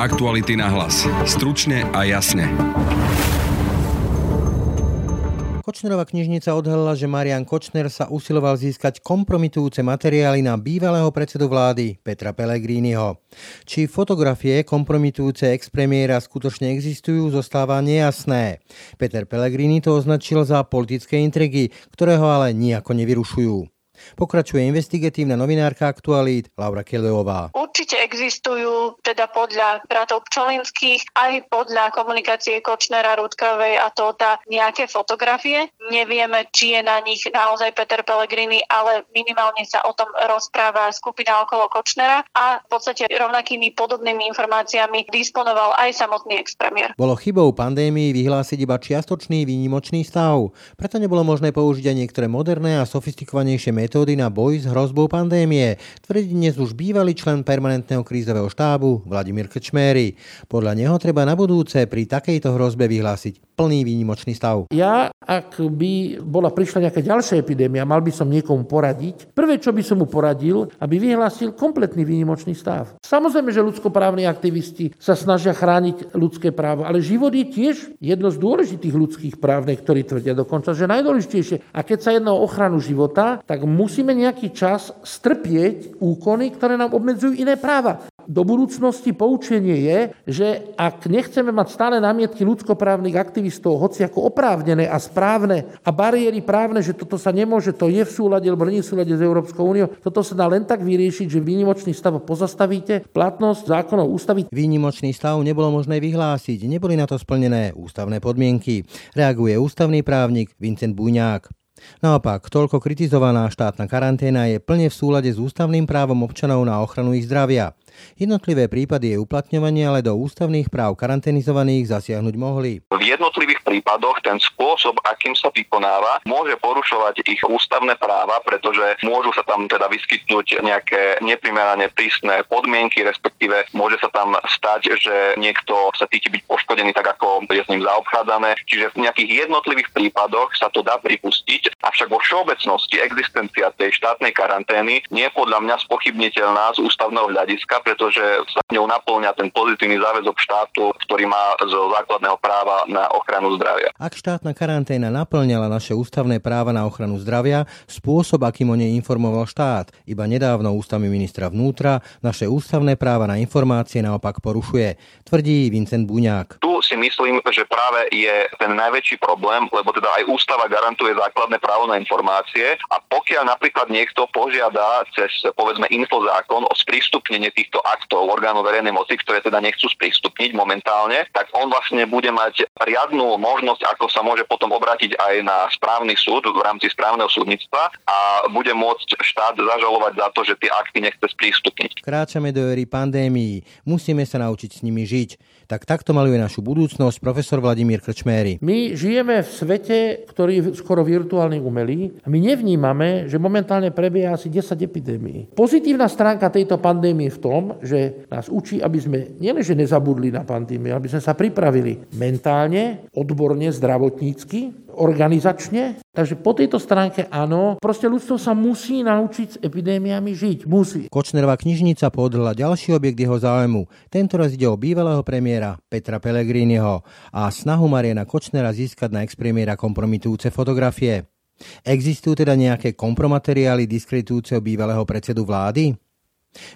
Aktuality na hlas. Stručne a jasne. Kočnerová knižnica odhalila, že Marian Kočner sa usiloval získať kompromitujúce materiály na bývalého predsedu vlády Petra Pellegriniho. Či fotografie kompromitujúce ex-premiéra skutočne existujú, zostáva nejasné. Peter Pellegrini to označil za politické intrigy, ktoré ho ale nejako nevyrušujú. Pokračuje investigatívna novinárka aktualít Laura Keleová. Určite existujú teda podľa bratov Pčolinských aj podľa komunikácie Kočnera, Rudkovej a Tota nejaké fotografie. Nevieme, či je na nich naozaj Peter Pellegrini, ale minimálne sa o tom rozpráva skupina okolo Kočnera a v podstate rovnakými podobnými informáciami disponoval aj samotný expremier. Bolo chybou pandémii vyhlásiť iba čiastočný výnimočný stav. Preto nebolo možné použiť aj niektoré moderné a sofistikovanejšie metódy metódy na boj s hrozbou pandémie, tvrdí dnes už bývalý člen permanentného krízového štábu Vladimír Krčméry. Podľa neho treba na budúce pri takejto hrozbe vyhlásiť plný výnimočný stav. Ja, ak by bola prišla nejaká ďalšia epidémia, mal by som niekomu poradiť, prvé, čo by som mu poradil, aby vyhlásil kompletný výnimočný stav. Samozrejme, že ľudskoprávni aktivisti sa snažia chrániť ľudské právo, ale život je tiež jedno z dôležitých ľudských práv, ktorí tvrdia dokonca, že najdôležitejšie. A keď sa jedná o ochranu života, tak musíme nejaký čas strpieť úkony, ktoré nám obmedzujú iné práva. Do budúcnosti poučenie je, že ak nechceme mať stále námietky ľudskoprávnych aktivistov, hoci ako oprávnené a správne a bariéry právne, že toto sa nemôže, to je v súlade alebo nie v súlade s Európskou úniou, toto sa dá len tak vyriešiť, že výnimočný stav pozastavíte, platnosť zákonov ústavy. Výnimočný stav nebolo možné vyhlásiť, neboli na to splnené ústavné podmienky. Reaguje ústavný právnik Vincent Buňák. Naopak, toľko kritizovaná štátna karanténa je plne v súlade s ústavným právom občanov na ochranu ich zdravia. Jednotlivé prípady je uplatňovanie ale do ústavných práv karanténizovaných zasiahnuť mohli. V jednotlivých prípadoch ten spôsob, akým sa vykonáva, môže porušovať ich ústavné práva, pretože môžu sa tam teda vyskytnúť nejaké neprimerane prísne podmienky, respektíve môže sa tam stať, že niekto sa cíti byť poškodený tak, ako je s ním zaobchádzané. Čiže v nejakých jednotlivých prípadoch sa to dá pripustiť, avšak vo všeobecnosti existencia tej štátnej karantény nie je podľa mňa spochybniteľná z ústavného hľadiska, pretože sa ňou naplňa ten pozitívny záväzok štátu, ktorý má zo základného práva na ochranu zdravia. Ak štátna karanténa naplňala naše ústavné práva na ochranu zdravia, spôsob, akým o nej informoval štát, iba nedávno ústavný ministra vnútra, naše ústavné práva na informácie naopak porušuje, tvrdí Vincent Buňák. Tu si myslím, že práve je ten najväčší problém, lebo teda aj ústava garantuje základné právo na informácie a pokiaľ napríklad niekto požiada cez povedzme infozákon o sprístupnenie týchto aktov orgánov verejnej moci, ktoré teda nechcú sprístupniť momentálne, tak on vlastne bude mať riadnu možnosť, ako sa môže potom obrátiť aj na správny súd v rámci správneho súdnictva a bude môcť štát zažalovať za to, že tie akty nechce sprístupniť. Kráčame do éry pandémií, musíme sa naučiť s nimi žiť. Tak takto maluje našu budúcnosť profesor Vladimír Krčméry. My žijeme v svete, ktorý je skoro virtuálny umelý my nevnímame, že momentálne prebieha asi 10 epidémií. Pozitívna stránka tejto pandémie je v tom, že nás učí, aby sme nielenže nezabudli na pandémiu, aby sme sa pripravili mentálne, odborne, zdravotnícky, organizačne. Takže po tejto stránke áno, proste ľudstvo sa musí naučiť s epidémiami žiť. Musí. Kočnerová knižnica podľa ďalší objekt jeho záujmu. Tento raz ide o bývalého premiéra Petra Pellegriniho a snahu Mariana Kočnera získať na ex-premiéra kompromitujúce fotografie. Existujú teda nejaké kompromateriály diskreditujúceho bývalého predsedu vlády?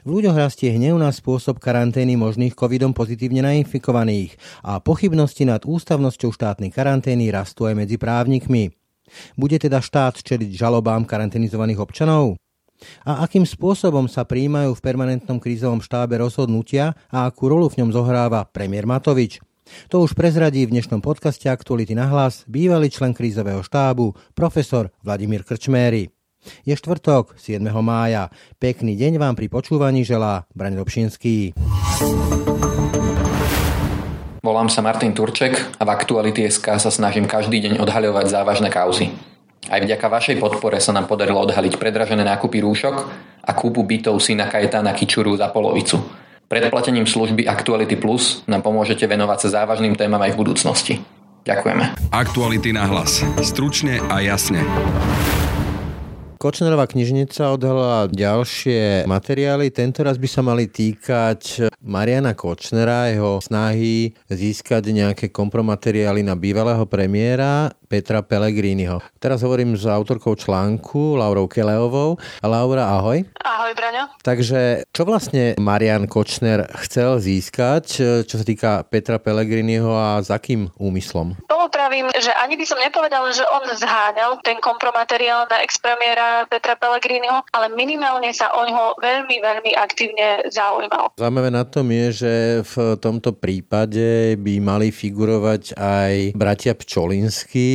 V ľuďoch rastie hnev na spôsob karantény možných covidom pozitívne nainfikovaných a pochybnosti nad ústavnosťou štátnej karantény rastú aj medzi právnikmi. Bude teda štát čeliť žalobám karanténizovaných občanov? A akým spôsobom sa príjmajú v permanentnom krízovom štábe rozhodnutia a akú rolu v ňom zohráva premiér Matovič? To už prezradí v dnešnom podcaste Aktuality na hlas bývalý člen krízového štábu, profesor Vladimír Krčméry. Je štvrtok, 7. mája. Pekný deň vám pri počúvaní želá Braň Robšinský. Volám sa Martin Turček a v Aktuality.sk sa snažím každý deň odhaľovať závažné kauzy. Aj vďaka vašej podpore sa nám podarilo odhaliť predražené nákupy rúšok a kúpu bytov syna Kajetána Kičuru za polovicu. Predplatením služby Actuality Plus nám pomôžete venovať sa závažným témam aj v budúcnosti. Ďakujeme. Aktuality na hlas. Stručne a jasne. Kočnerová knižnica odhala ďalšie materiály. Tento raz by sa mali týkať Mariana Kočnera, jeho snahy získať nejaké kompromateriály na bývalého premiéra Petra Pellegriniho. Teraz hovorím s autorkou článku Laurou Keleovou. Laura, ahoj. Ahoj, Braňo. Takže čo vlastne Marian Kočner chcel získať, čo sa týka Petra Pellegriniho a s akým úmyslom? Polopravím, že ani by som nepovedala, že on zháňal ten kompromateriál na expremiéra Petra Pellegriniho, ale minimálne sa o ňoho veľmi, veľmi aktívne zaujímal. Zaujímavé na tom je, že v tomto prípade by mali figurovať aj bratia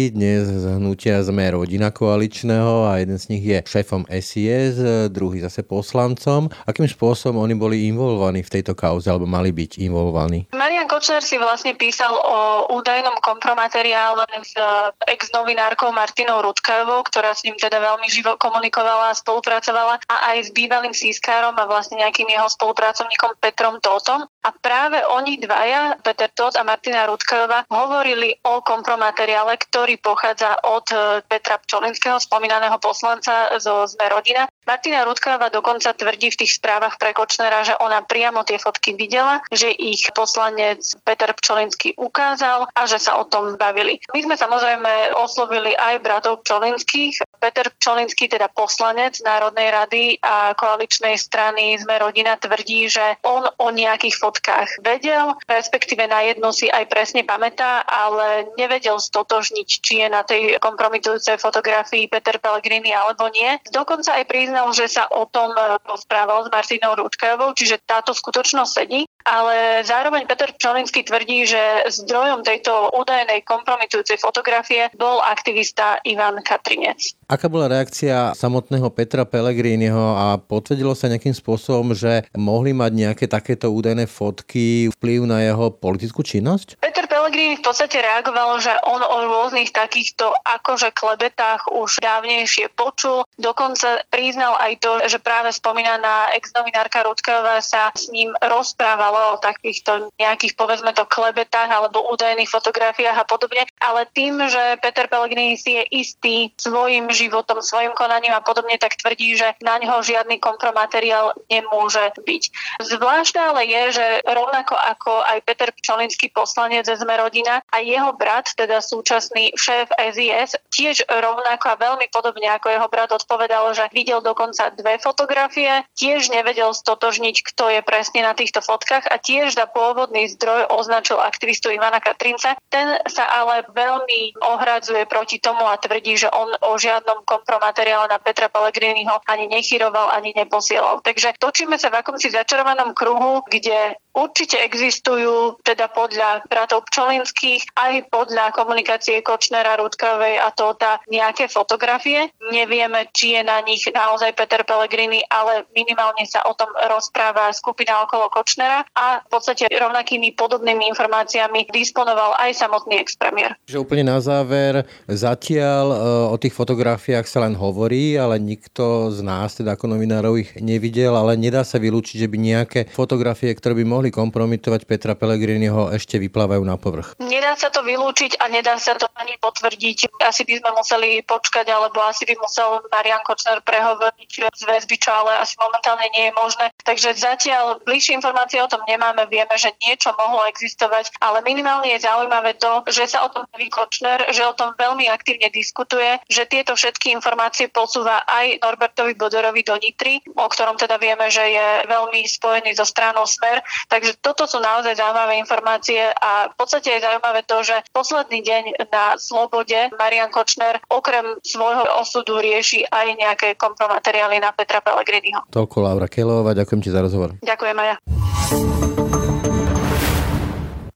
Dnes z hnutia Sme rodina koaličného a jeden z nich je šéfom SIS, druhý zase poslancom. Akým spôsobom oni boli involvovaní v tejto kauze, alebo mali byť involvovaní? Marian Kočner si vlastne písal o údajnom kompromateriále s ex-novinárkou Martinou Rudkajovou, ktorá s ním teda veľmi živo komunikovala a spolupracovala a aj s bývalým sískárom a vlastne nejakým jeho spolupracovníkom Petrom Totom. A práve oni dvaja, Peter Tot a Martina Rudkajová, hovorili o kompromateriále, ktorý pochádza od e, Petra Pčolinského, spomínaného poslanca zo Sme rodina. Martina Rudkajová dokonca tvrdí v tých správach pre Kočnera, že ona priamo tie fotky videla, že ich poslanec Peter Pčolinský ukázal a že sa o tom bavili. My sme samozrejme oslovili aj bratov Pčolinských. Peter Pčolinský, teda poslanec Národnej rady a koaličnej strany Sme rodina, tvrdí, že on o nejakých fotkách vedel, respektíve na jednu si aj presne pamätá, ale nevedel stotožniť, či je na tej kompromitujúcej fotografii Peter Pellegrini alebo nie. Dokonca aj priznal, že sa o tom rozprával s Martinou Rúčkajovou, čiže táto skutočnosť sedí ale zároveň Peter Pčolinský tvrdí, že zdrojom tejto údajnej kompromitujúcej fotografie bol aktivista Ivan Katrinec. Aká bola reakcia samotného Petra Pellegriniho a potvrdilo sa nejakým spôsobom, že mohli mať nejaké takéto údajné fotky vplyv na jeho politickú činnosť? Peter Pellegrini v podstate reagoval, že on o rôznych takýchto akože klebetách už dávnejšie počul. Dokonca priznal aj to, že práve spomínaná ex-novinárka Rudková sa s ním rozprávala o takýchto nejakých, povedzme to, klebetách alebo údajných fotografiách a podobne, ale tým, že Peter Pellegrini si je istý svojim životom, svojim konaním a podobne, tak tvrdí, že na ňo žiadny kompromateriál nemôže byť. Zvláštne ale je, že rovnako ako aj Peter Pčolinský poslanec z rodina a jeho brat, teda súčasný šéf SIS, tiež rovnako a veľmi podobne ako jeho brat odpovedal, že videl dokonca dve fotografie, tiež nevedel stotožniť, kto je presne na týchto fotkách a tiež za pôvodný zdroj označil aktivistu Ivana Katrinca. Ten sa ale veľmi ohradzuje proti tomu a tvrdí, že on o žiadnom kompromateriále na Petra Pellegriniho ani nechyroval, ani neposielal. Takže točíme sa v akomsi začarovanom kruhu, kde určite existujú teda podľa bratov Pčolinských aj podľa komunikácie Kočnera, Rudkovej a Tota nejaké fotografie. Nevieme, či je na nich naozaj Peter Pellegrini, ale minimálne sa o tom rozpráva skupina okolo Kočnera a v podstate rovnakými podobnými informáciami disponoval aj samotný expremier. Že úplne na záver, zatiaľ e, o tých fotografiách sa len hovorí, ale nikto z nás, teda ako novinárov, ich nevidel, ale nedá sa vylúčiť, že by nejaké fotografie, ktoré by mohli kompromitovať Petra Pellegriniho, ešte vyplávajú na povrch. Nedá sa to vylúčiť a nedá sa to ani potvrdiť. Asi by sme museli počkať, alebo asi by musel Marian Kočner prehovoriť z väzby, čo ale asi momentálne nie je možné. Takže zatiaľ bližšie informácie o tom nemáme, vieme, že niečo mohlo existovať, ale minimálne je zaujímavé to, že sa o tom baví Kočner, že o tom veľmi aktívne diskutuje, že tieto všetky informácie posúva aj Norbertovi Bodorovi do Nitry, o ktorom teda vieme, že je veľmi spojený so stranou Smer. Takže toto sú naozaj zaujímavé informácie a v podstate je zaujímavé to, že posledný deň na slobode Marian Kočner okrem svojho osudu rieši aj nejaké kompromateriály na Petra Pellegriniho. Toľko Laura Kelová, ďakujem ti za rozhovor. Ďakujem aj ja.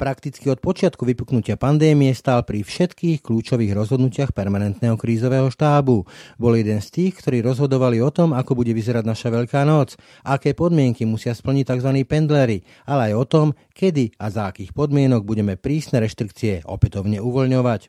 Prakticky od počiatku vypuknutia pandémie stál pri všetkých kľúčových rozhodnutiach permanentného krízového štábu. Bol jeden z tých, ktorí rozhodovali o tom, ako bude vyzerať naša Veľká noc, aké podmienky musia splniť tzv. pendlery, ale aj o tom, kedy a za akých podmienok budeme prísne reštrikcie opätovne uvoľňovať.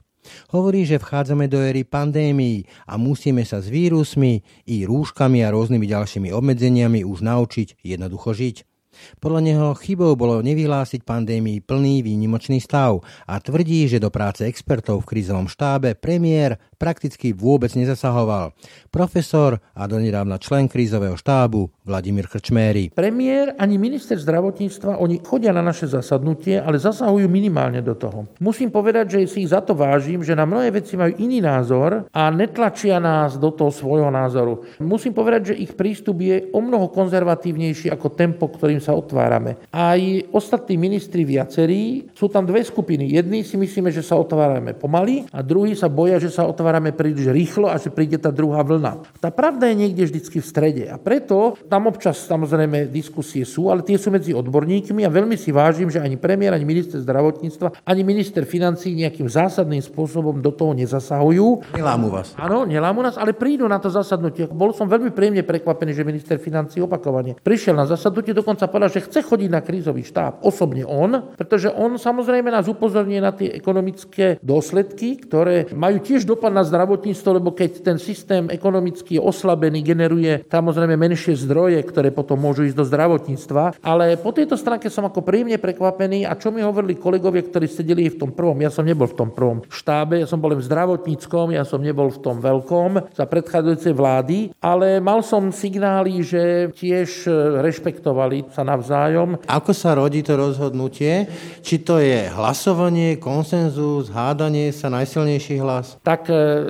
Hovorí, že vchádzame do éry pandémií a musíme sa s vírusmi i rúškami a rôznymi ďalšími obmedzeniami už naučiť jednoducho žiť. Podľa neho chybou bolo nevyhlásiť pandémii plný výnimočný stav a tvrdí, že do práce expertov v krízovom štábe premiér prakticky vôbec nezasahoval. Profesor a donedávna člen krízového štábu Vladimír Krčméry. Premiér ani minister zdravotníctva, oni chodia na naše zasadnutie, ale zasahujú minimálne do toho. Musím povedať, že si ich za to vážim, že na mnohé veci majú iný názor a netlačia nás do toho svojho názoru. Musím povedať, že ich prístup je o mnoho konzervatívnejší ako tempo, ktorým sa otvárame. Aj ostatní ministri viacerí, sú tam dve skupiny. Jedni si myslíme, že sa otvárame pomaly a druhí sa boja, že sa otvárame príliš rýchlo a že príde tá druhá vlna. Tá pravda je niekde vždycky v strede a preto tam občas samozrejme diskusie sú, ale tie sú medzi odborníkmi a veľmi si vážim, že ani premiér, ani minister zdravotníctva, ani minister financí nejakým zásadným spôsobom do toho nezasahujú. Nelámu vás. Áno, nelámu nás, ale prídu na to zasadnutie. Bol som veľmi príjemne prekvapený, že minister financí opakovane prišiel na zasadnutie, dokonca povedal, že chce chodiť na krízový štáb. Osobne on, pretože on samozrejme nás upozorní na tie ekonomické dôsledky, ktoré majú tiež dopad na zdravotníctvo, lebo keď ten systém ekonomicky je oslabený, generuje samozrejme menšie zdroje, ktoré potom môžu ísť do zdravotníctva. Ale po tejto stránke som ako príjemne prekvapený a čo mi hovorili kolegovia, ktorí sedeli v tom prvom, ja som nebol v tom prvom štábe, ja som bol v zdravotníckom, ja som nebol v tom veľkom za predchádzajúcej vlády, ale mal som signály, že tiež rešpektovali sa navzájom. Ako sa rodí to rozhodnutie? Či to je hlasovanie, konsenzus, hádanie sa, najsilnejší hlas? Tak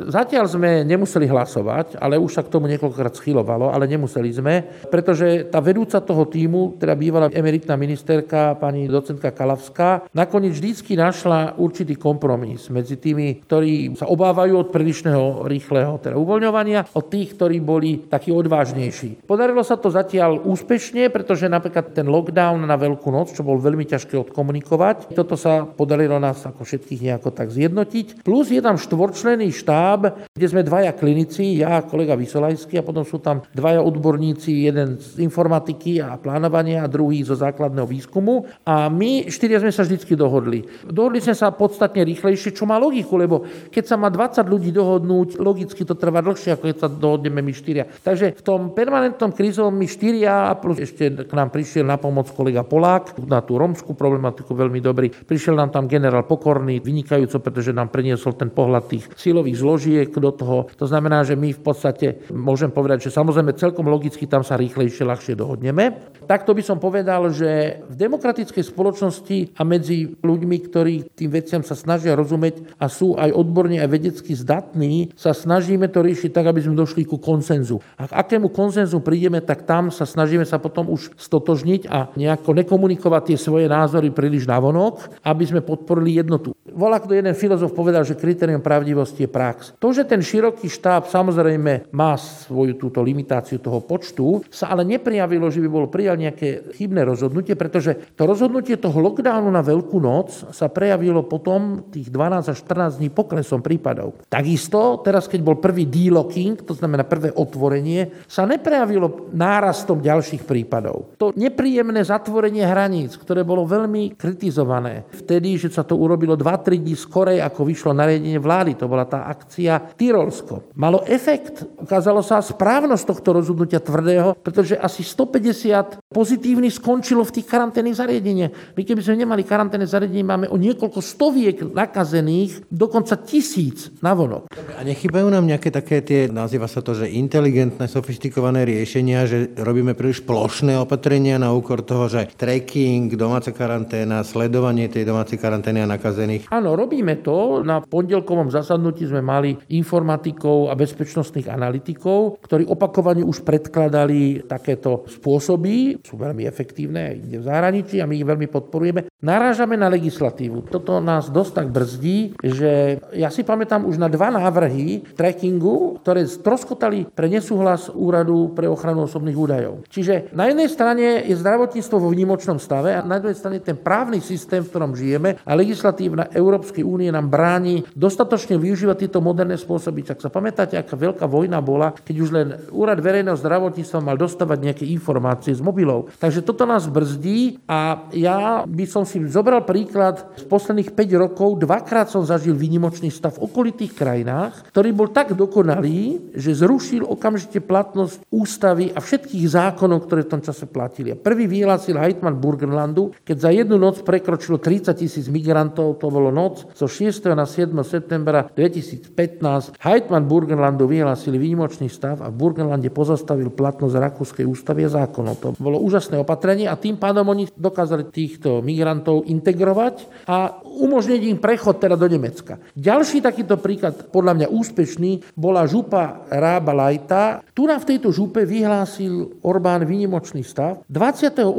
zatiaľ sme nemuseli hlasovať, ale už sa k tomu niekoľkokrát schylovalo, ale nemuseli sme, pretože tá vedúca toho týmu, teda bývalá emeritná ministerka pani docentka Kalavská, nakoniec vždycky našla určitý kompromis medzi tými, ktorí sa obávajú od prílišného rýchleho teda uvoľňovania, od tých, ktorí boli takí odvážnejší. Podarilo sa to zatiaľ úspešne, pretože napríklad ten lockdown na Veľkú noc, čo bol veľmi ťažké odkomunikovať, toto sa podarilo nás ako všetkých nejako tak zjednotiť. Plus je tam štvorčlený štáb, kde sme dvaja klinici, ja a kolega Vysolajský a potom sú tam dvaja odborníci, jeden z informatiky a plánovania a druhý zo základného výskumu. A my štyria sme sa vždy dohodli. Dohodli sme sa podstatne rýchlejšie, čo má logiku, lebo keď sa má 20 ľudí dohodnúť, logicky to trvá dlhšie, ako keď sa dohodneme my štyria. Takže v tom permanentnom krízovom my štyria plus ešte k nám prišiel na pomoc kolega Polák na tú romskú problematiku veľmi dobrý. Prišiel nám tam generál Pokorný, vynikajúco, pretože nám priniesol ten pohľad tých silových zložiek do toho. To znamená, že my v podstate môžem povedať, že samozrejme celkom logicky tam sa rýchlejšie, ľahšie dohodneme. Takto by som povedal, že v demokratickej spoločnosti a medzi ľuďmi, ktorí tým veciam sa snažia rozumieť a sú aj odborne aj vedecky zdatní, sa snažíme to riešiť tak, aby sme došli ku konsenzu. A k akému konsenzu prídeme, tak tam sa snažíme sa potom už stotožniť a nejako nekomunikovať tie svoje názory príliš navonok, aby sme podporili jednotu. Volá, kto jeden filozof povedal, že kritérium pravdivosti je prax. To, že ten široký štáb samozrejme má svoju túto limitáciu toho počtu, sa ale neprijavilo, že by bolo prijal nejaké chybné rozhodnutie, pretože to rozhodnutie toho lockdownu na Veľkú noc sa prejavilo potom tých 12 až 14 dní poklesom prípadov. Takisto, teraz keď bol prvý delocking, to znamená prvé otvorenie, sa neprejavilo nárastom ďalších prípadov. To nepríjemné zatvorenie hraníc, ktoré bolo veľmi kritizované, vtedy, že sa to urobilo 2-3 dní skorej, ako vyšlo nariadenie vlády, to bola tá akcia Tyrolsko. Malo efekt, ukázalo sa správnosť tohto rozhodnutia tvrdého, pretože asi 150 pozitívnych skončilo v tých karanténnych zariadeniach. My keby sme nemali karanténne zariadenie, máme o niekoľko stoviek nakazených, dokonca tisíc na vonok. A nechybajú nám nejaké také tie, nazýva sa to, že inteligentné, sofistikované riešenia, že robíme príliš plošné opatrenia na úkor toho, že tracking, domáca karanténa, sledovanie tej domácej karantény a nakazených. Áno, robíme to. Na pondelkovom zasadnutí sme mali informatikov a bezpečnostných analytikov, ktorí opakovane už predkladali takéto spôsoby. Sú veľmi efektívne aj v zahraničí a my ich veľmi podporujeme. Narážame na legislatívu. Toto nás dosť tak brzdí, že ja si pamätám už na dva návrhy trackingu, ktoré stroskotali pre nesúhlas Úradu pre ochranu osobných údajov. Čiže na jednej strane je zdravotníctvo vo výnimočnom stave a na druhej strane ten právny systém, v ktorom žijeme a legislatívna Európskej únie nám bráni dostatočne využívať tieto moderné spôsoby. Tak sa pamätáte, aká veľká vojna bola, keď už len Úrad verejného zdravotníctva mal dostávať nejaké informácie z mobilov. Takže toto nás brzdí a ja by som si zobral príklad z posledných 5 rokov. Dvakrát som zažil výnimočný stav v okolitých krajinách, ktorý bol tak dokonalý, že zrušil okamžite platnosť ústavy a všetkých zákonov, ktoré v tom čase platili. A prvý vyhlásil Heitmann Burgenlandu, keď za jednu noc prekročilo 30 tisíc migrantov, to bolo noc zo 6. na 7. septembra 2020, 2015 Heitmann Burgenlandu vyhlásili výnimočný stav a v Burgenlande pozastavil platnosť Rakúskej ústavy a zákonov. To bolo úžasné opatrenie a tým pádom oni dokázali týchto migrantov integrovať a umožniť im prechod teda do Nemecka. Ďalší takýto príklad, podľa mňa úspešný, bola župa Rába Lajta. Nám v tejto župe vyhlásil Orbán výnimočný stav 28.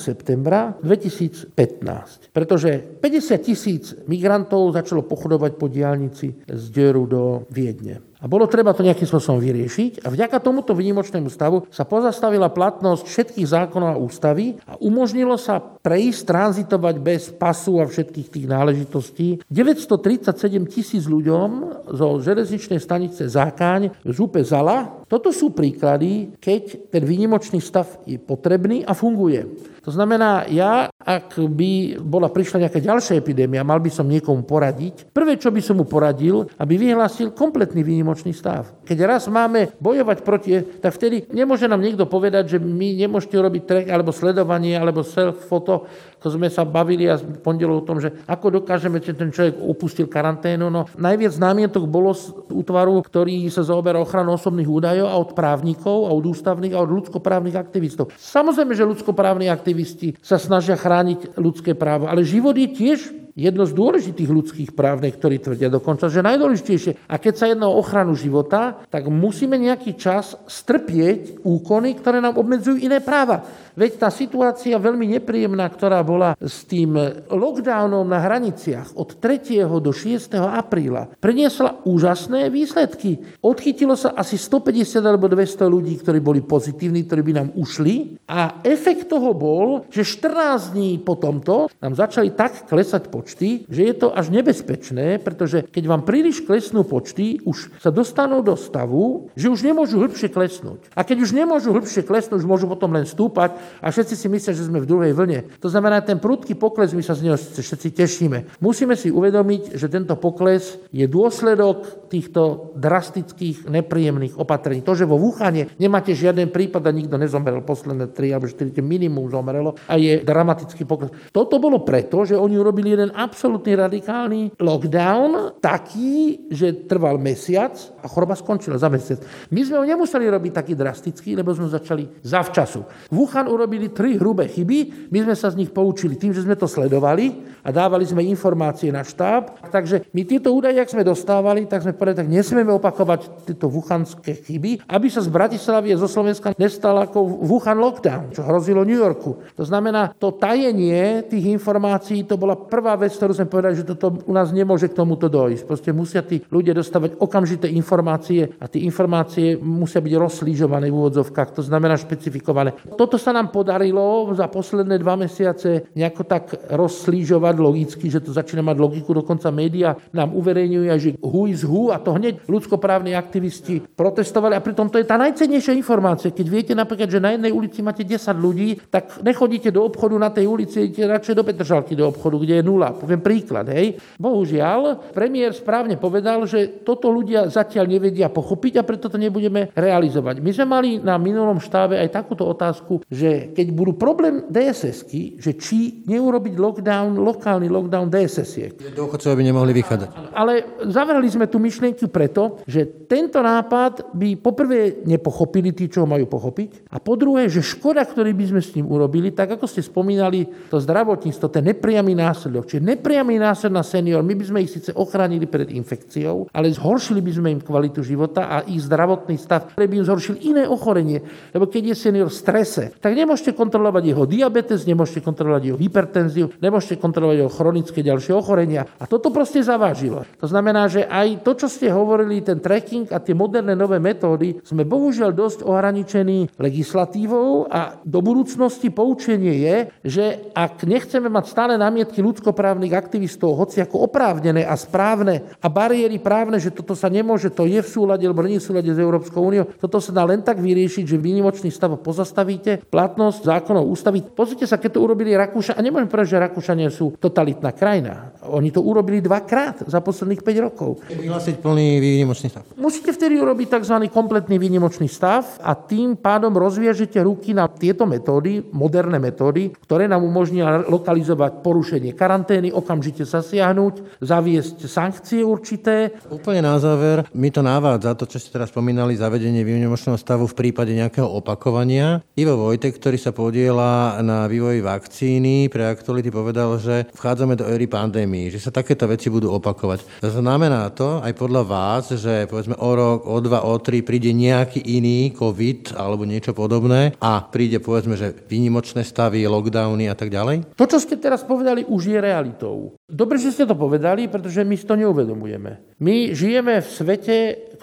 septembra 2015, pretože 50 tisíc migrantov začalo pochodovať po diálnici z Dieru do Viedne. A bolo treba to nejakým spôsobom vyriešiť a vďaka tomuto výnimočnému stavu sa pozastavila platnosť všetkých zákonov a ústavy a umožnilo sa prejsť, tranzitovať bez pasu a všetkých tých náležitostí 937 tisíc ľuďom zo železničnej stanice Zákáň župe Zala. Toto sú príklady, keď ten výnimočný stav je potrebný a funguje. To znamená, ja, ak by bola prišla nejaká ďalšia epidémia, mal by som niekomu poradiť, prvé, čo by som mu poradil, aby vyhlásil kompletný výnimočný stav. Keď raz máme bojovať proti, tak vtedy nemôže nám niekto povedať, že my nemôžete robiť track alebo sledovanie alebo self-foto, to sme sa bavili a pondelo o tom, že ako dokážeme, že ten človek opustil karanténu. No, najviac námietok bolo z útvaru, ktorý sa zaoberá ochranou osobných údajov a od právnikov, a od ústavných a od ľudskoprávnych aktivistov. Samozrejme, že ľudskoprávni aktivisti sa snažia chrániť ľudské právo, ale život je tiež jedno z dôležitých ľudských práv, ktorí tvrdia dokonca, že najdôležitejšie. A keď sa jedná o ochranu života, tak musíme nejaký čas strpieť úkony, ktoré nám obmedzujú iné práva. Veď tá situácia veľmi nepríjemná, ktorá bola s tým lockdownom na hraniciach od 3. do 6. apríla, priniesla úžasné výsledky. Odchytilo sa asi 150 alebo 200 ľudí, ktorí boli pozitívni, ktorí by nám ušli a efekt toho bol, že 14 dní po tomto nám začali tak klesať počty, že je to až nebezpečné, pretože keď vám príliš klesnú počty, už sa dostanú do stavu, že už nemôžu hĺbšie klesnúť. A keď už nemôžu hĺbšie klesnúť, už môžu potom len stúpať a všetci si myslia, že sme v druhej vlne. To znamená, ten prudký pokles, my sa z neho všetci tešíme. Musíme si uvedomiť, že tento pokles je dôsledok týchto drastických, nepríjemných opatrení. To, že vo Wuhane nemáte žiaden prípad a nikto nezomrel, posledné 3 alebo 4 minimum zomrelo a je dramatický pokles. Toto bolo preto, že oni urobili jeden absolútny radikálny lockdown, taký, že trval mesiac a choroba skončila za mesiac. My sme ho nemuseli robiť taký drastický, lebo sme začali zavčasu. Wuhan urobili tri hrubé chyby, my sme sa z nich poučili tým, že sme to sledovali a dávali sme informácie na štáb. Takže my tieto údaje, ak sme dostávali, tak sme povedali, tak nesmieme opakovať tieto wuchanské chyby, aby sa z Bratislavy a zo Slovenska nestal ako Wuhan lockdown, čo hrozilo New Yorku. To znamená, to tajenie tých informácií, to bola prvá vec, ktorú sme povedali, že toto u nás nemôže k tomuto dojsť. Proste musia tí ľudia dostávať okamžité informácie a tie informácie musia byť rozslížované v úvodzovkách, to znamená špecifikované. Toto sa nám podarilo za posledné dva mesiace nejako tak rozslížovať logicky, že to začína mať logiku, dokonca média nám uverejňujú, že who is who a to hneď ľudskoprávni aktivisti protestovali a pritom to je tá najcennejšia informácia. Keď viete napríklad, že na jednej ulici máte 10 ľudí, tak nechodíte do obchodu na tej ulici, idete radšej do Petržalky do obchodu, kde je nula. Poviem príklad, hej. Bohužiaľ, premiér správne povedal, že toto ľudia zatiaľ nevedia pochopiť a preto to nebudeme realizovať. My sme mali na minulom štábe aj takúto otázku, že keď budú problém dss že či neurobiť lockdown, lokálny lockdown DSS-iek. Dôchodcovia by nemohli vychádzať. Ale zavrali sme tú myšlienku preto, že tento nápad by poprvé nepochopili tí, čo ho majú pochopiť, a po druhé, že škoda, ktorý by sme s ním urobili, tak ako ste spomínali, to zdravotníctvo, ten nepriamy následok, čiže nepriamy následok na senior, my by sme ich síce ochránili pred infekciou, ale zhoršili by sme im kvalitu života a ich zdravotný stav, ktorý by im zhoršil iné ochorenie. Lebo keď je senior v strese, tak nemôžete kontrolovať jeho diabetes, nemôžete kontrolovať jeho hypertenziu, nemôžete kontrolovať jeho chronické ďalšie ochorenia. A toto proste zavážilo. To znamená, že aj to, čo ste hovorili, ten tracking a tie moderné nové metódy, sme bohužiaľ dosť ohraničení legislatívou a do budúcnosti poučenie je, že ak nechceme mať stále námietky ľudskoprávnych aktivistov, hoci ako oprávnené a správne a bariéry právne, že toto sa nemôže, to je v súlade alebo nie v súlade s Európskou úniou, toto sa dá len tak vyriešiť, že výnimočný stav pozastavíte, platnosť zákonov ústavy. Pozrite sa, keď to urobili Rakúša, a nemôžem povedať, že Rakúšania sú totalitná krajina. Oni to urobili dvakrát za posledných 5 rokov. Vyhlásiť plný výnimočný stav. Musíte vtedy urobiť tzv. kompletný výnimočný stav a tým pádom rozviežete ruky na tieto metódy, moderné metódy, ktoré nám umožnia lokalizovať porušenie karantény, okamžite zasiahnuť, zaviesť sankcie určité. Úplne na záver, mi to návádza to, čo ste teraz spomínali, zavedenie výnimočného stavu v prípade nejakého opakovania. Ivo Vojtek, ktorý sa podiela na vývoji vakcíny pre aktuality, povedal, že vchádzame do éry pandémii, že sa takéto veci budú opakovať. Znamená to aj podľa vás, že povedzme o rok, o dva, o tri príde nejaký iný COVID alebo niečo podobné a príde povedzme, že výnimočné stavy, lockdowny a tak ďalej? To, čo ste teraz povedali, už je realitou. Dobre, že ste to povedali, pretože my si to neuvedomujeme. My žijeme v svete,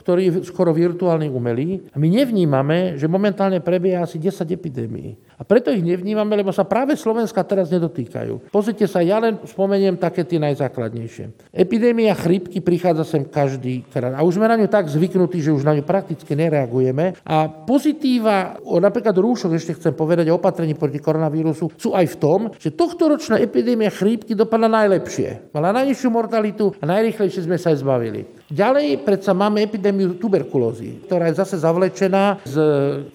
ktorý je skoro virtuálny umelý a my nevnímame, že momentálne prebieha asi 10 epidémií. A preto ich nevnímame, lebo sa práve Slovenska teraz nedotýkajú. Pozrite sa, ja len spomeniem také tie najzákladnejšie. Epidémia chrípky prichádza sem každý krát. A už sme na ňu tak zvyknutí, že už na ňu prakticky nereagujeme. A pozitíva, napríklad rúšok, ešte chcem povedať, o opatrení proti koronavírusu, sú aj v tom, že tohto ročná epidémia chrípky dopadla najlepšie. Mala najnižšiu mortalitu a najrychlejšie sme sa aj zbavili. Ďalej predsa máme epidémiu tuberkulózy, ktorá je zase zavlečená z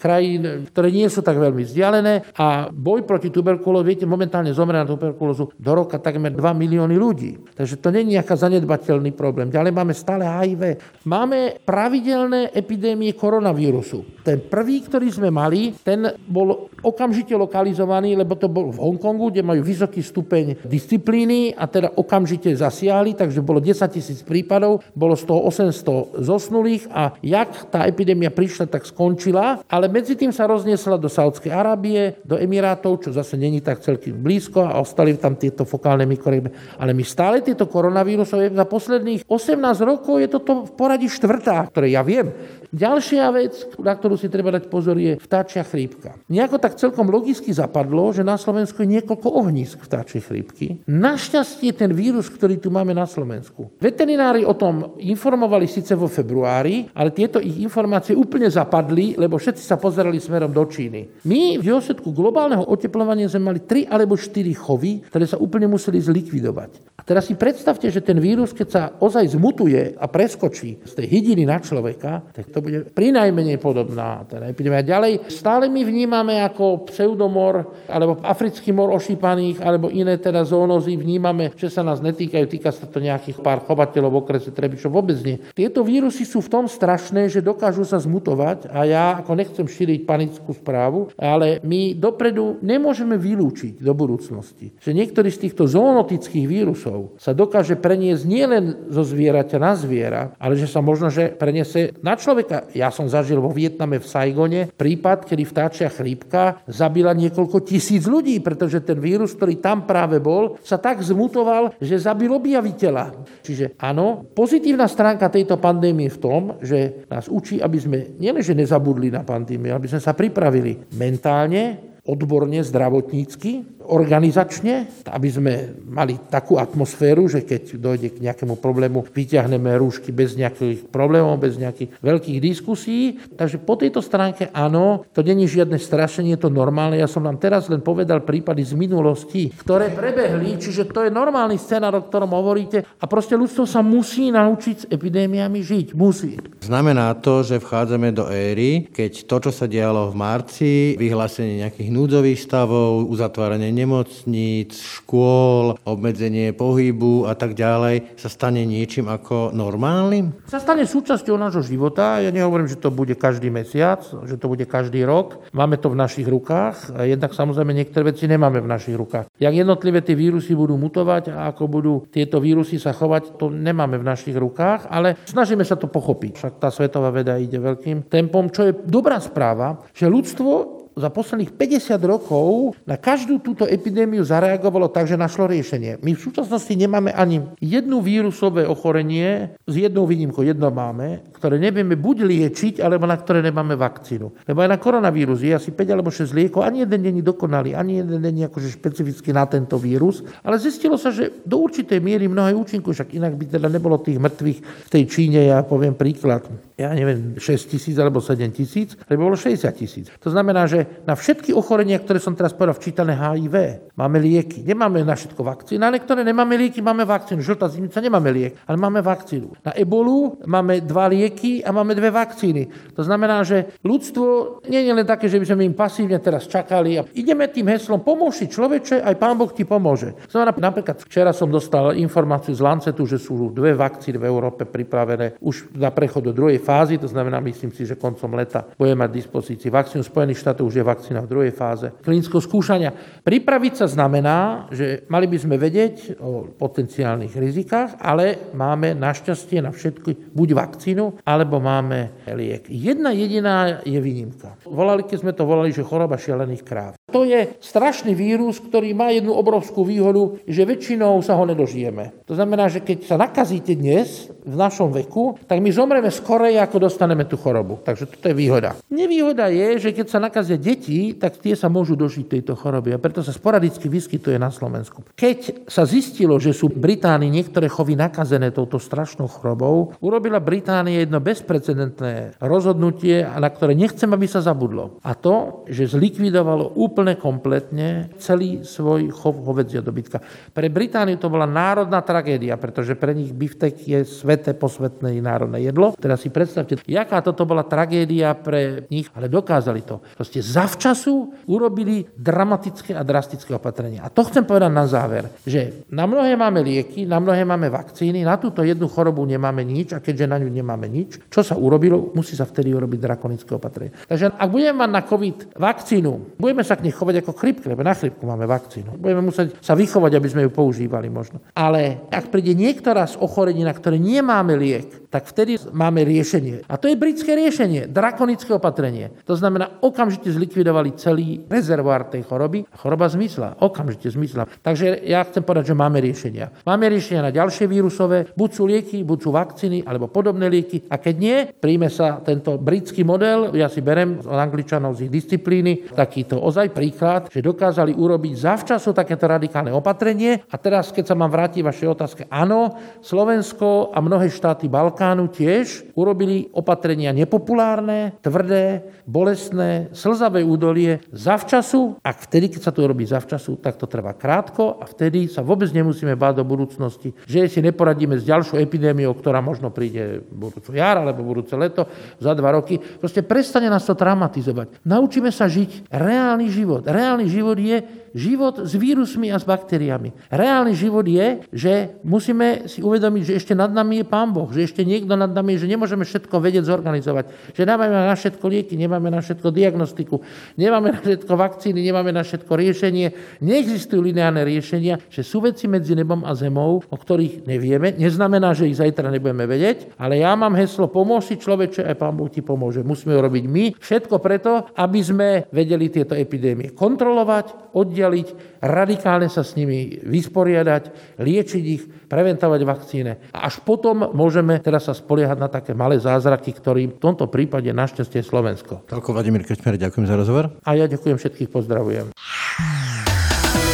krajín, ktoré nie sú tak veľmi vzdialené a boj proti tuberkulóze, viete, momentálne zomre na tuberkulózu do roka takmer 2 milióny ľudí. Takže to nie je nejaká zanedbateľný problém. Ďalej máme stále HIV. Máme pravidelné epidémie koronavírusu. Ten prvý, ktorý sme mali, ten bol okamžite lokalizovaný, lebo to bol v Hongkongu, kde majú vysoký stupeň disciplíny a teda okamžite zasiahli, takže bolo 10 tisíc prípadov, bolo z toho 800 zosnulých a jak tá epidémia prišla, tak skončila, ale medzi tým sa rozniesla do Saudskej Arábie, do Emirátov, čo zase není tak celkým blízko a ostali tam tieto fokálne mikroryby. Ale my stále tieto koronavírusové za posledných 18 rokov je toto v poradí štvrtá, ktoré ja viem. Ďalšia vec, na ktorú si treba dať pozor, je vtáčia chrípka. Nejako tak celkom logicky zapadlo, že na Slovensku je niekoľko ohnízk vtáčej chrípky. Našťastie ten vírus, ktorý tu máme na Slovensku. Veterinári o tom informovali síce vo februári, ale tieto ich informácie úplne zapadli, lebo všetci sa pozerali smerom do Číny. My v dôsledku globálneho oteplovania sme mali 3 alebo 4 chovy, ktoré sa úplne museli zlikvidovať. A teraz si predstavte, že ten vírus, keď sa ozaj zmutuje a preskočí z tej hydiny na človeka, tak to bude pri najmenej podobná teda epidémia. Ďalej, stále my vnímame ako pseudomor, alebo africký mor ošípaných, alebo iné teda zónozy, vnímame, že sa nás netýkajú, týka sa to nejakých pár chovateľov v okrese Trebišov, vôbec nie. Tieto vírusy sú v tom strašné, že dokážu sa zmutovať a ja ako nechcem šíriť panickú správu, ale my dopredu nemôžeme vylúčiť do budúcnosti, že niektorý z týchto zoonotických vírusov sa dokáže preniesť nielen zo zvieraťa na zviera, ale že sa možno, že preniesie na človeka. Ja som zažil vo Vietname v Saigone prípad, kedy vtáčia chrípka zabila niekoľko tisíc ľudí, pretože ten vírus, ktorý tam práve bol, sa tak zmutoval, že zabil objaviteľa. Čiže áno, pozitívna stránka tejto pandémie v tom, že nás učí, aby sme nielenže nezabudli na pandémiu, aby sme sa pripravili mentálne, odborne, zdravotnícky, organizačne, aby sme mali takú atmosféru, že keď dojde k nejakému problému, vyťahneme rúšky bez nejakých problémov, bez nejakých veľkých diskusí. Takže po tejto stránke áno, to není žiadne strašenie, je to normálne. Ja som vám teraz len povedal prípady z minulosti, ktoré prebehli, čiže to je normálny scenár, o ktorom hovoríte a proste ľudstvo sa musí naučiť s epidémiami žiť. Musí. Znamená to, že vchádzame do éry, keď to, čo sa dialo v marci, vyhlásenie nejakých núdzových stavov, uzatváranie nemocníc, škôl, obmedzenie pohybu a tak ďalej sa stane niečím ako normálnym? Sa stane súčasťou nášho života. Ja nehovorím, že to bude každý mesiac, že to bude každý rok. Máme to v našich rukách. Jednak samozrejme niektoré veci nemáme v našich rukách. Jak jednotlivé tie vírusy budú mutovať a ako budú tieto vírusy sa chovať, to nemáme v našich rukách, ale snažíme sa to pochopiť. Však tá svetová veda ide veľkým tempom, čo je dobrá správa, že ľudstvo za posledných 50 rokov na každú túto epidémiu zareagovalo tak, že našlo riešenie. My v súčasnosti nemáme ani jednu vírusové ochorenie, s jednou výnimkou, jedno máme, ktoré nevieme buď liečiť, alebo na ktoré nemáme vakcínu. Lebo aj na koronavírus je asi 5 alebo 6 liekov, ani jeden není dokonalý, ani jeden není akože špecificky na tento vírus, ale zistilo sa, že do určitej miery mnohé účinkujú, však inak by teda nebolo tých mŕtvych v tej Číne, ja poviem príklad. Ja neviem, 6 tisíc alebo 7 tisíc, ale bolo 60 tisíc. To znamená, že na všetky ochorenia, ktoré som teraz povedal, včítané HIV, máme lieky. Nemáme na všetko vakcíny, na niektoré nemáme lieky, máme vakcínu. Žltá zimnica nemáme liek, ale máme vakcínu. Na ebolu máme dva lieky a máme dve vakcíny. To znamená, že ľudstvo nie je len také, že by sme im pasívne teraz čakali. A ideme tým heslom, pomôž si človeče, aj pán Boh ti pomôže. Znamená, napríklad včera som dostal informáciu z Lancetu, že sú dve vakcíny v Európe pripravené už na prechod do druhej fázy, to znamená, myslím si, že koncom leta bude mať dispozícii vakcínu. Spojených štátov už je vakcína v druhej fáze klinického skúšania. Pripraviť sa znamená, že mali by sme vedieť o potenciálnych rizikách, ale máme našťastie na všetky buď vakcínu, alebo máme liek. Jedna jediná je výnimka. Volali, keď sme to volali, že choroba šialených kráv. To je strašný vírus, ktorý má jednu obrovskú výhodu, že väčšinou sa ho nedožijeme. To znamená, že keď sa nakazíte dnes v našom veku, tak my zomreme skorej, ako dostaneme tú chorobu. Takže toto je výhoda. Nevýhoda je, že keď sa nakazia deti, tak tie sa môžu dožiť tejto choroby a preto sa sporadicky vyskytuje na Slovensku. Keď sa zistilo, že sú v Británii niektoré chovy nakazené touto strašnou chorobou, urobila Británia jedno bezprecedentné rozhodnutie, na ktoré nechcem, aby sa zabudlo. A to, že zlikvidovalo úplne kompletne celý svoj chov hovedzieho dobytka. Pre Britániu to bola národná tragédia, pretože pre nich biftek je sveté posvetné národné jedlo. Teraz si predstavte, jaká toto bola tragédia pre nich, ale dokázali to. Proste zavčasu urobili dramatické a drastické opatrenia. A to chcem povedať na záver, že na mnohé máme lieky, na mnohé máme vakcíny, na túto jednu chorobu nemáme nič a keďže na ňu nemáme nič, čo sa urobilo, musí sa vtedy urobiť drakonické opatrenie. Takže ak budeme mať na COVID vakcínu, budeme sa k nej chovať ako chrypke, lebo na chrypku máme vakcínu. Budeme musieť sa vychovať, aby sme ju používali možno. Ale ak príde niektorá z ochorení, na ktoré nemáme liek, tak vtedy máme riešenie. A to je britské riešenie, drakonické opatrenie. To znamená, okamžite zlikvidovali celý rezervoár tej choroby choroba zmysla. Okamžite zmysla. Takže ja chcem povedať, že máme riešenia. Máme riešenia na ďalšie vírusové, buď sú lieky, buď sú vakcíny alebo podobné lieky. A keď nie, príjme sa tento britský model, ja si berem od Angličanov z ich disciplíny, takýto ozaj príklad, že dokázali urobiť zavčasu takéto radikálne opatrenie. A teraz, keď sa mám vrátiť vašej otázke, áno, Slovensko a mnohé štáty Balkánu Balkánu tiež urobili opatrenia nepopulárne, tvrdé, bolestné, slzavé údolie zavčasu a vtedy, keď sa to robí zavčasu, tak to trvá krátko a vtedy sa vôbec nemusíme báť do budúcnosti, že si neporadíme s ďalšou epidémiou, ktorá možno príde budúcu jar alebo budúce leto, za dva roky. Proste prestane nás to traumatizovať. Naučíme sa žiť reálny život. Reálny život je život s vírusmi a s baktériami. Reálny život je, že musíme si uvedomiť, že ešte nad nami je Pán Boh, že ešte niekto nad nami že nemôžeme všetko vedieť zorganizovať, že nemáme na všetko lieky, nemáme na všetko diagnostiku, nemáme na všetko vakcíny, nemáme na všetko riešenie. Neexistujú lineárne riešenia, že sú veci medzi nebom a zemou, o ktorých nevieme. Neznamená, že ich zajtra nebudeme vedieť, ale ja mám heslo pomôcť si človeče, aj Pán Boh ti pomôže. Musíme ho robiť my. Všetko preto, aby sme vedeli tieto epidémie kontrolovať, oddeliť radikálne sa s nimi vysporiadať, liečiť ich, preventovať vakcíne. A až potom môžeme teraz sa spoliehať na také malé zázraky, ktorým v tomto prípade našťastie Slovensko. Toľko Vladimír Krečmer, ďakujem za rozhovor. A ja ďakujem všetkých, pozdravujem.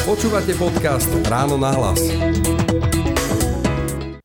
Počúvate podcast Ráno na hlas.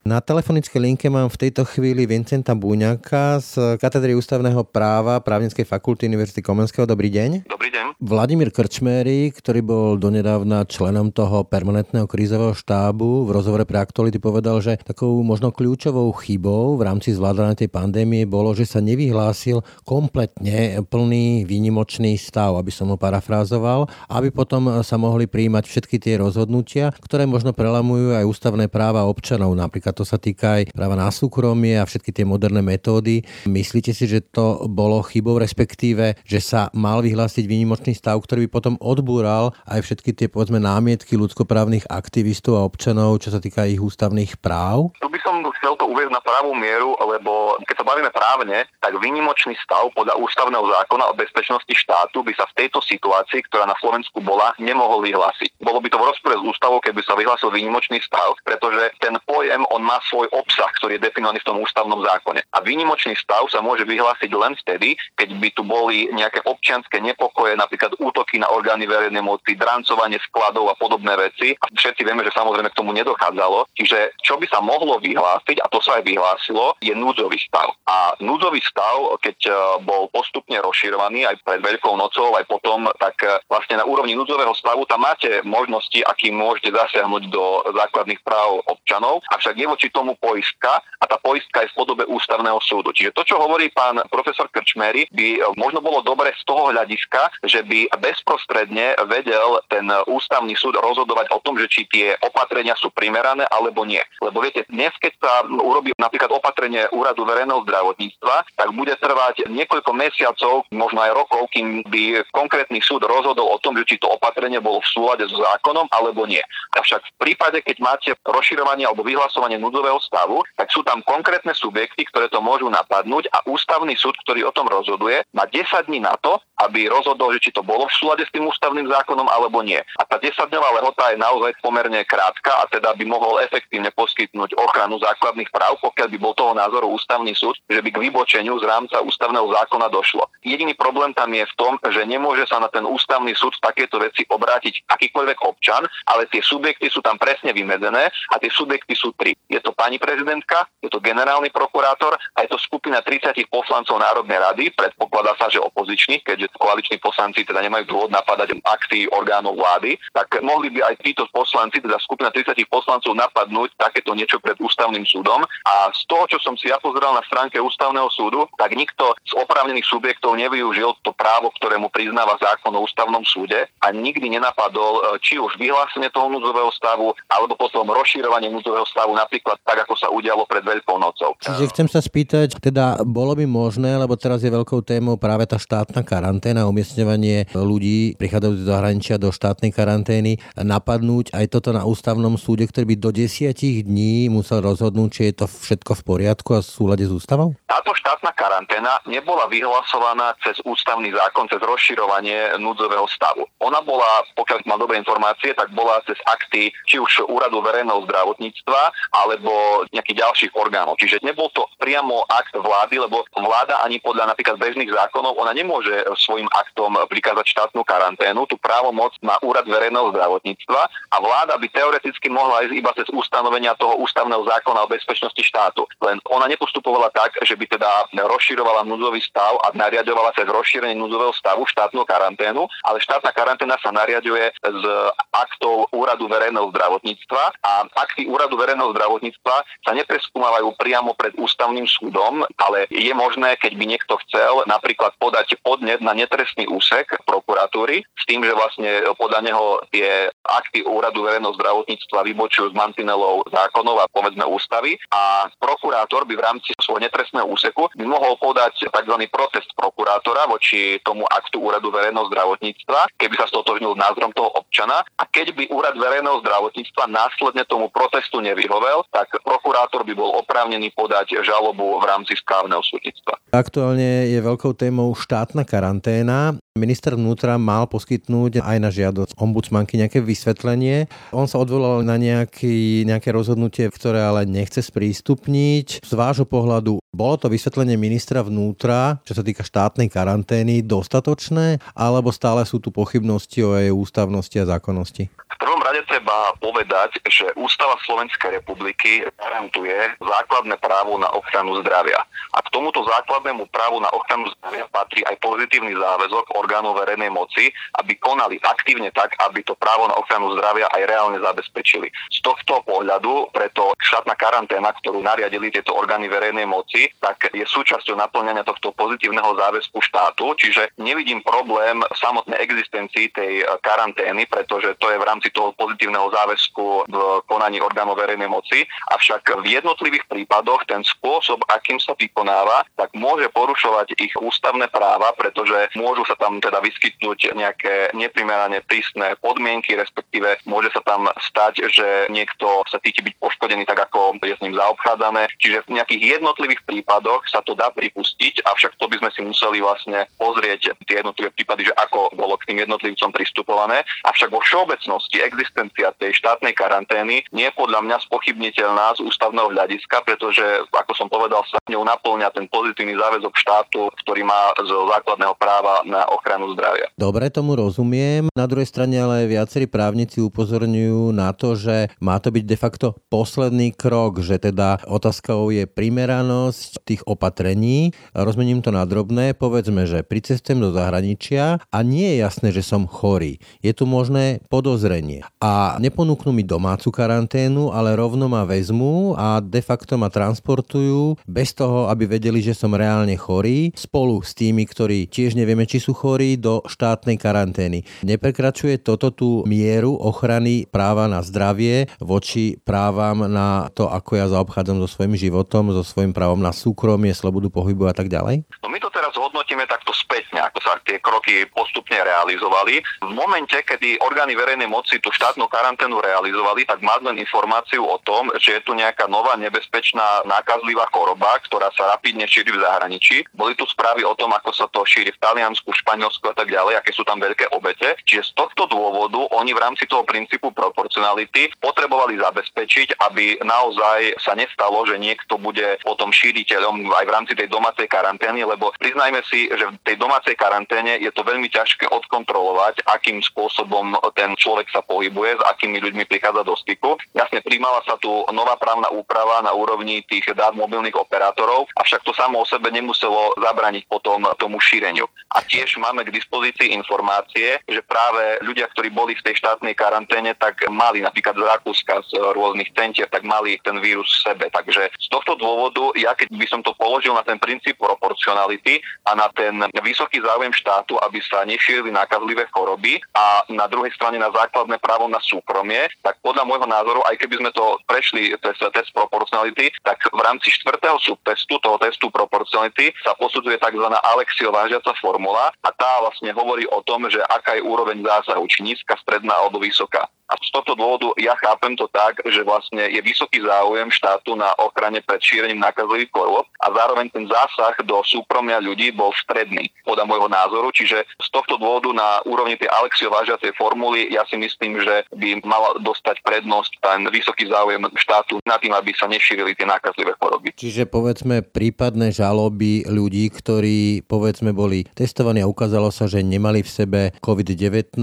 Na telefonickej linke mám v tejto chvíli Vincenta Búňaka z katedry ústavného práva Právnickej fakulty Univerzity Komenského. Dobrý deň. Dobrý deň. Vladimír Krčméry, ktorý bol donedávna členom toho permanentného krízového štábu, v rozhovore pre aktuality povedal, že takou možno kľúčovou chybou v rámci zvládania tej pandémie bolo, že sa nevyhlásil kompletne plný výnimočný stav, aby som ho parafrázoval, aby potom sa mohli príjmať všetky tie rozhodnutia, ktoré možno prelamujú aj ústavné práva občanov, napríklad to sa týka aj práva na súkromie a všetky tie moderné metódy. Myslíte si, že to bolo chybou, respektíve, že sa mal vyhlásiť výnimočný stav, ktorý by potom odbúral aj všetky tie povedzme námietky ľudskoprávnych aktivistov a občanov, čo sa týka ich ústavných práv? Tu by som chcel to uvieť na pravú mieru, lebo keď sa bavíme právne, tak výnimočný stav podľa ústavného zákona o bezpečnosti štátu by sa v tejto situácii, ktorá na Slovensku bola, nemohol vyhlásiť. Bolo by to v rozpore s ústavou, keby sa vyhlásil výnimočný stav, pretože ten pojem on má svoj obsah, ktorý je definovaný v tom ústavnom zákone. A výnimočný stav sa môže vyhlásiť len vtedy, keď by tu boli nejaké občianské nepokoje, napríklad útoky na orgány verejnej moci, drancovanie skladov a podobné veci. A všetci vieme, že samozrejme k tomu nedochádzalo. Čiže čo by sa mohlo vyhlásiť, a to sa aj vyhlásilo, je núdzový stav. A núdzový stav, keď e, bol postupne rozširovaný aj pred Veľkou nocou, aj potom, tak e, vlastne na úrovni núdzového stavu tam máte možnosti, akým môžete zasiahnuť do základných práv občanov, avšak je voči tomu poistka a tá poistka je v podobe ústavného súdu. Čiže to, čo hovorí pán profesor Krčmery, by e, možno bolo dobre z toho hľadiska, že by bezprostredne vedel ten ústavný súd rozhodovať o tom, že či tie opatrenia sú primerané alebo nie. Lebo viete, dnes, keď sa urobí napríklad opatrenie úradu verejného zdravotníctva, tak bude trvať niekoľko mesiacov, možno aj rokov, kým by konkrétny súd rozhodol o tom, že či to opatrenie bolo v súlade so zákonom alebo nie. Avšak v prípade, keď máte rozširovanie alebo vyhlasovanie núdzového stavu, tak sú tam konkrétne subjekty, ktoré to môžu napadnúť a ústavný súd, ktorý o tom rozhoduje, má 10 dní na to, aby rozhodol, že či to bolo v súlade s tým ústavným zákonom alebo nie. A tá 10-dňová lehota je naozaj pomerne krátka a teda by mohol efektívne poskytnúť ochranu základných práv, pokiaľ by bol toho názoru ústavný súd, že by k vybočeniu z rámca ústavného zákona došlo. Jediný problém tam je v tom, že nemôže sa na ten ústavný súd v takéto veci obrátiť akýkoľvek občan, ale tie subjekty sú tam presne vymedzené a tie subjekty sú tri. Je to pani prezidentka, je to generálny prokurátor a je to skupina 30 poslancov Národnej rady, predpokladá sa, že opozičných, keďže koaliční poslanci teda nemajú dôvod napadať akty orgánov vlády, tak mohli by aj títo poslanci, teda skupina 30 poslancov napadnúť takéto niečo pred ústavným súdom. A z toho, čo som si ja pozeral na stránke ústavného súdu, tak nikto z oprávnených subjektov nevyužil to právo, ktoré mu priznáva zákon o ústavnom súde a nikdy nenapadol e, či už vyhlásenie toho núdzového stavu, alebo potom rozširovanie núdzového stavu, napríklad tak, ako sa udialo pred Veľkou nocou. Čiže chcem sa spýtať, teda bolo by možné, lebo teraz je veľkou témou práve tá štátna karanténa, umiestňovanie ľudí prichádzajúcich do zahraničia do štátnej karantény, napadnúť aj toto na ústavnom súde, ktorý by do desiatich dní musel rozhodnúť, či je to všetko v poriadku a v súlade s ústavou? Táto štátna karanténa nebola vyhlasovaná cez ústavný zákon, cez rozširovanie núdzového stavu. Ona bola, pokiaľ mám dobré informácie, tak bola cez akty či už úradu verejného zdravotníctva alebo nejakých ďalších orgánov. Čiže nebol to priamo akt vlády, lebo vláda ani podľa napríklad bežných zákonov, ona nemôže svojim aktom prikázať štátnu karanténu. Tu právomoc má úrad verejného zdravotníctva a vláda by teoreticky mohla ísť iba cez ustanovenia toho ústavného zákona o bezpečnosti štátu. Len ona nepostupovala tak, že by teda rozširovala núdzový stav a nariadovala cez rozšírenie núdzového stavu štátnu karanténu, ale štátna karanténa sa nariaduje z aktov úradu verejného zdravotníctva a akty úradu verejného zdravotníctva sa nepreskúmavajú priamo pred ústavným súdom, ale je možné, keď by niekto chcel napríklad podať podnet na netrestný úsek prokuratúry s tým, že vlastne podľa neho tie akty úradu verejného zdravotníctva vybočujú z mantinelov zákonov a povedzme ústavy a prokurátor by v rámci svojho netrestného úseku by mohol podať tzv. protest prokurátora voči tomu aktu úradu verejného zdravotníctva, keby sa stotožnil názorom toho občana a keď by úrad verejného zdravotníctva následne tomu protestu nevyhovel, tak prokurátor by bol oprávnený podať žalobu v rámci správneho súdnictva. Aktuálne je veľkou témou štátna karanténa. Minister vnútra mal poskytnúť aj na žiadosť ombudsmanky nejaké vysvetlenie. On sa odvolal na nejaký, nejaké rozhodnutie, ktoré ale nechce sprístupniť. Z vášho pohľadu bolo to vysvetlenie ministra vnútra, čo sa týka štátnej karantény, dostatočné, alebo stále sú tu pochybnosti o jej ústavnosti a zákonnosti? V prvom rade treba povedať, že Ústava Slovenskej republiky garantuje základné právo na ochranu zdravia. A k tomuto základnému právu na ochranu zdravia patrí aj pozitívny záväzok orgánov verejnej moci, aby konali aktívne tak, aby to právo na ochranu zdravia aj reálne zabezpečili. Z tohto pohľadu preto štátna karanténa, ktorú nariadili tieto orgány verejnej moci, tak je súčasťou naplňania tohto pozitívneho záväzku štátu, čiže nevidím problém v samotnej existencii tej karantény, pretože to je v rámci toho pozitívneho záväzku v konaní orgánov verejnej moci, avšak v jednotlivých prípadoch ten spôsob, akým sa vykonáva, tak môže porušovať ich ústavné práva, pretože môžu sa tam teda vyskytnúť nejaké neprimerane prísne podmienky, respektíve môže sa tam stať, že niekto sa cíti byť poškodený tak, ako je s ním zaobchádzané. Čiže v nejakých jednotlivých prípadoch sa to dá pripustiť, avšak to by sme si museli vlastne pozrieť tie jednotlivé prípady, že ako bolo k tým jednotlivcom pristupované. Avšak vo všeobecnosti existuje existencia tej štátnej karantény nie je podľa mňa spochybniteľná z ústavného hľadiska, pretože, ako som povedal, sa ňou naplňa ten pozitívny záväzok štátu, ktorý má z základného práva na ochranu zdravia. Dobre, tomu rozumiem. Na druhej strane ale viacerí právnici upozorňujú na to, že má to byť de facto posledný krok, že teda otázkou je primeranosť tých opatrení. Rozmením to na drobné. Povedzme, že pricestujem do zahraničia a nie je jasné, že som chorý. Je tu možné podozrenie. A neponúknú mi domácu karanténu, ale rovno ma vezmú a de facto ma transportujú bez toho, aby vedeli, že som reálne chorý, spolu s tými, ktorí tiež nevieme, či sú chorí, do štátnej karantény. Neprekračuje toto tú mieru ochrany práva na zdravie voči právam na to, ako ja zaobchádzam so svojím životom, so svojím právom na súkromie, slobodu pohybu a tak ďalej? No my to teraz hodnotíme takto spätne, ako sa tie kroky postupne realizovali. V momente, kedy orgány verejnej moci tú štátnu karanténu realizovali, tak má len informáciu o tom, že je tu nejaká nová nebezpečná nákazlivá choroba, ktorá sa rapidne šíri v zahraničí. Boli tu správy o tom, ako sa to šíri v Taliansku, Španielsku a tak ďalej, aké sú tam veľké obete. Čiže z tohto dôvodu oni v rámci toho princípu proporcionality potrebovali zabezpečiť, aby naozaj sa nestalo, že niekto bude potom šíriteľom aj v rámci tej domácej karantény, lebo priznajme si, že v tej domácej karanténe je to veľmi ťažké odkontrolovať, akým spôsobom ten človek sa pohybuje, s akými ľuďmi prichádza do styku. Jasne, príjmala sa tu nová právna úprava na úrovni tých dát mobilných operátorov, avšak to samo o sebe nemuselo zabraniť potom tomu šíreniu. A tiež máme k dispozícii informácie, že práve ľudia, ktorí boli v tej štátnej karanténe, tak mali napríklad z Rakúska, z rôznych centier, tak mali ten vírus v sebe. Takže z tohto dôvodu, ja keď by som to položil na ten princíp proporcionality a na ten vysoký záujem štátu, aby sa nešírili nákazlivé choroby a na druhej strane na základné právo na súkromie, tak podľa môjho názoru, aj keby sme to prešli test, test proporcionality, tak v rámci štvrtého subtestu, toho testu proporcionality, sa posudzuje tzv. Alexiová vážiaca formula a tá vlastne hovorí o tom, že aká je úroveň zásahu, či nízka, stredná alebo vysoká. A z tohto dôvodu ja chápem to tak, že vlastne je vysoký záujem štátu na ochrane pred šírením nákazových chorôb a zároveň ten zásah do súkromia ľudí bol stredný, podľa môjho názoru. Čiže z tohto dôvodu na úrovni tej Alexio vážiacej formuly ja si myslím, že by mala dostať prednosť ten vysoký záujem štátu na tým, aby sa nešírili tie nákazlivé choroby. Čiže povedzme prípadné žaloby ľudí, ktorí povedzme boli testovaní a ukázalo sa, že nemali v sebe COVID-19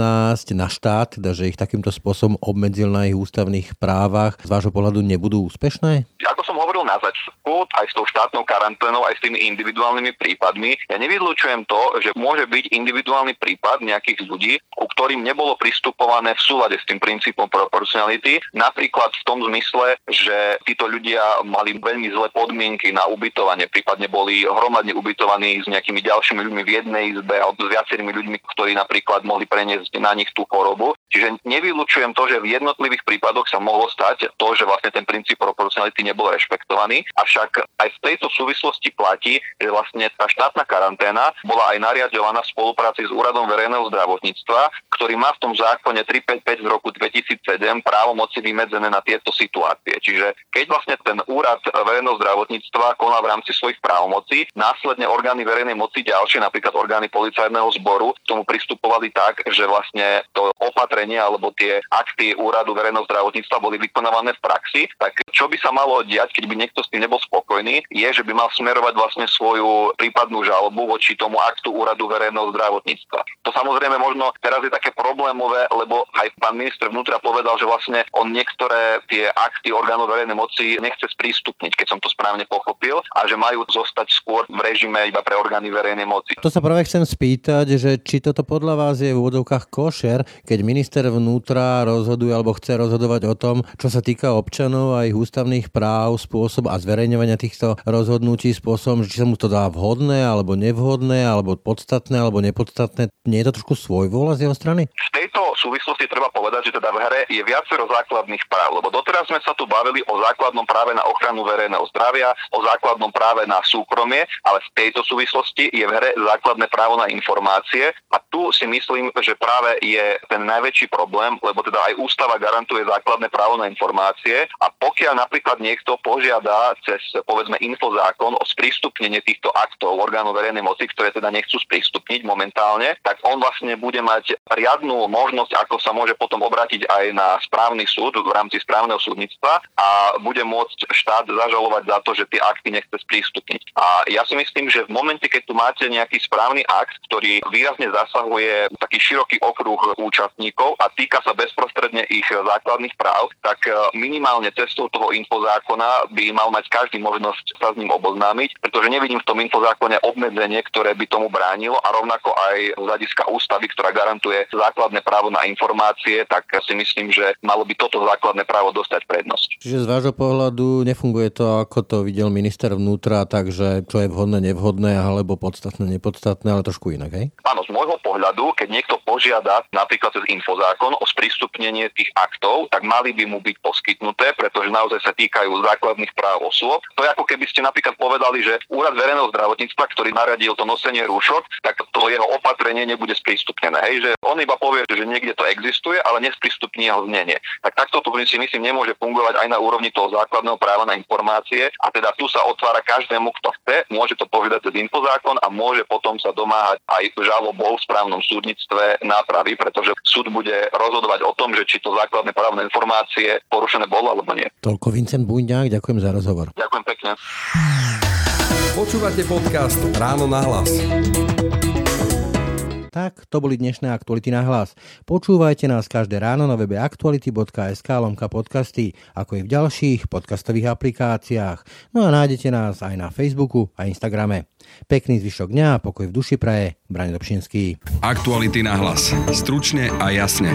na štát, teda že ich takýmto spôsobom spôsobom obmedzil na ich ústavných právach, z vášho pohľadu nebudú úspešné? Ako som hovoril na začiatku, aj s tou štátnou karanténou, aj s tými individuálnymi prípadmi, ja nevylúčujem to, že môže byť individuálny prípad nejakých ľudí, ku ktorým nebolo pristupované v súlade s tým princípom proporcionality, napríklad v tom zmysle, že títo ľudia mali veľmi zlé podmienky na ubytovanie, prípadne boli hromadne ubytovaní s nejakými ďalšími ľuďmi v jednej izbe alebo s viacerými ľuďmi, ktorí napríklad mohli preniesť na nich tú chorobu. Čiže nevylučujem to, že v jednotlivých prípadoch sa mohlo stať to, že vlastne ten princíp proporcionality nebol rešpektovaný. Avšak aj v tejto súvislosti platí, že vlastne tá štátna karanténa bola aj nariadovaná v spolupráci s Úradom verejného zdravotníctva, ktorý má v tom zákone 355 z roku 2007 právomoci vymedzené na tieto situácie. Čiže keď vlastne ten úrad verejného zdravotníctva koná v rámci svojich právomocí, následne orgány verejnej moci ďalšie, napríklad orgány policajného zboru, tomu pristupovali tak, že vlastne to opatrenie alebo tie akty úradu verejného zdravotníctva boli vykonávané v praxi, tak čo by sa malo diať, keď by niekto s tým nebol spokojný, je, že by mal smerovať vlastne svoju prípadnú žalobu voči tomu aktu úradu verejného zdravotníctva. To samozrejme možno teraz je také problémové, lebo aj pán minister vnútra povedal, že vlastne on niektoré tie akty orgánov verejnej moci nechce sprístupniť, keď som to správne pochopil, a že majú zostať skôr v režime iba pre orgány verejnej moci. To sa práve chcem spýtať, že či toto podľa vás je v úvodovkách košer, keď minister vnútra rozhoduje alebo chce rozhodovať o tom, čo sa týka občanov a ich ústavných práv, spôsob a zverejňovania týchto rozhodnutí spôsobom, či sa mu to dá vhodné alebo nevhodné, alebo podstatné alebo nepodstatné. Nie je to trošku svojvola z jeho strany? V tejto súvislosti treba povedať, že teda v hre je viacero základných práv, lebo doteraz sme sa tu bavili o základnom práve na ochranu verejného zdravia, o základnom práve na súkromie, ale v tejto súvislosti je v hre základné právo na informácie a tu si myslím, že práve je ten najväčší problém, lebo teda aj ústava garantuje základné právo na informácie a pokiaľ napríklad niekto požiada požiada cez povedzme infozákon o sprístupnenie týchto aktov orgánov verejnej moci, ktoré teda nechcú sprístupniť momentálne, tak on vlastne bude mať riadnu možnosť, ako sa môže potom obrátiť aj na správny súd v rámci správneho súdnictva a bude môcť štát zažalovať za to, že tie akty nechce sprístupniť. A ja si myslím, že v momente, keď tu máte nejaký správny akt, ktorý výrazne zasahuje taký široký okruh účastníkov a týka sa bezprostredne ich základných práv, tak e, minimálne cestou toho infozákona by mal mať každý možnosť sa s ním oboznámiť, pretože nevidím v tom infozákone obmedzenie, ktoré by tomu bránilo a rovnako aj z hľadiska ústavy, ktorá garantuje základné právo na informácie, tak si myslím, že malo by toto základné právo dostať prednosť. Čiže z vášho pohľadu nefunguje to, ako to videl minister vnútra, takže čo je vhodné, nevhodné, alebo podstatné, nepodstatné, ale trošku inak, hej? Áno, z môjho pohľadu, keď niekto požiada napríklad cez infozákon o sprístupnenie tých aktov, tak mali by mu byť poskytnuté, pretože naozaj sa týkajú základných práv osôb. To je ako keby ste napríklad povedali, že úrad verejného zdravotníctva, ktorý naradil to nosenie rúšok, tak to jeho opatrenie nebude sprístupnené. Hej, že on iba povie, že niekde to existuje, ale nesprístupní jeho znenie. Tak takto to si myslím nemôže fungovať aj na úrovni toho základného práva na informácie a teda tu sa otvára každému, kto chce, môže to povedať cez infozákon a môže potom sa domáhať aj žalobou v správnom súdnictve nápravy, pretože súd bude rozhodovať o tom, že či to základné právne informácie porušené bolo alebo nie. Toľko Vincent Buňák, ďakujem za rozhovor. Ďakujem pekne. Počúvate podcast Ráno na hlas. Tak, to boli dnešné aktuality na hlas. Počúvajte nás každé ráno na webe aktuality.sk lomka podcasty, ako i v ďalších podcastových aplikáciách. No a nájdete nás aj na Facebooku a Instagrame. Pekný zvyšok dňa a pokoj v duši praje. Brani Dobšinský. Aktuality na hlas. Stručne a jasne.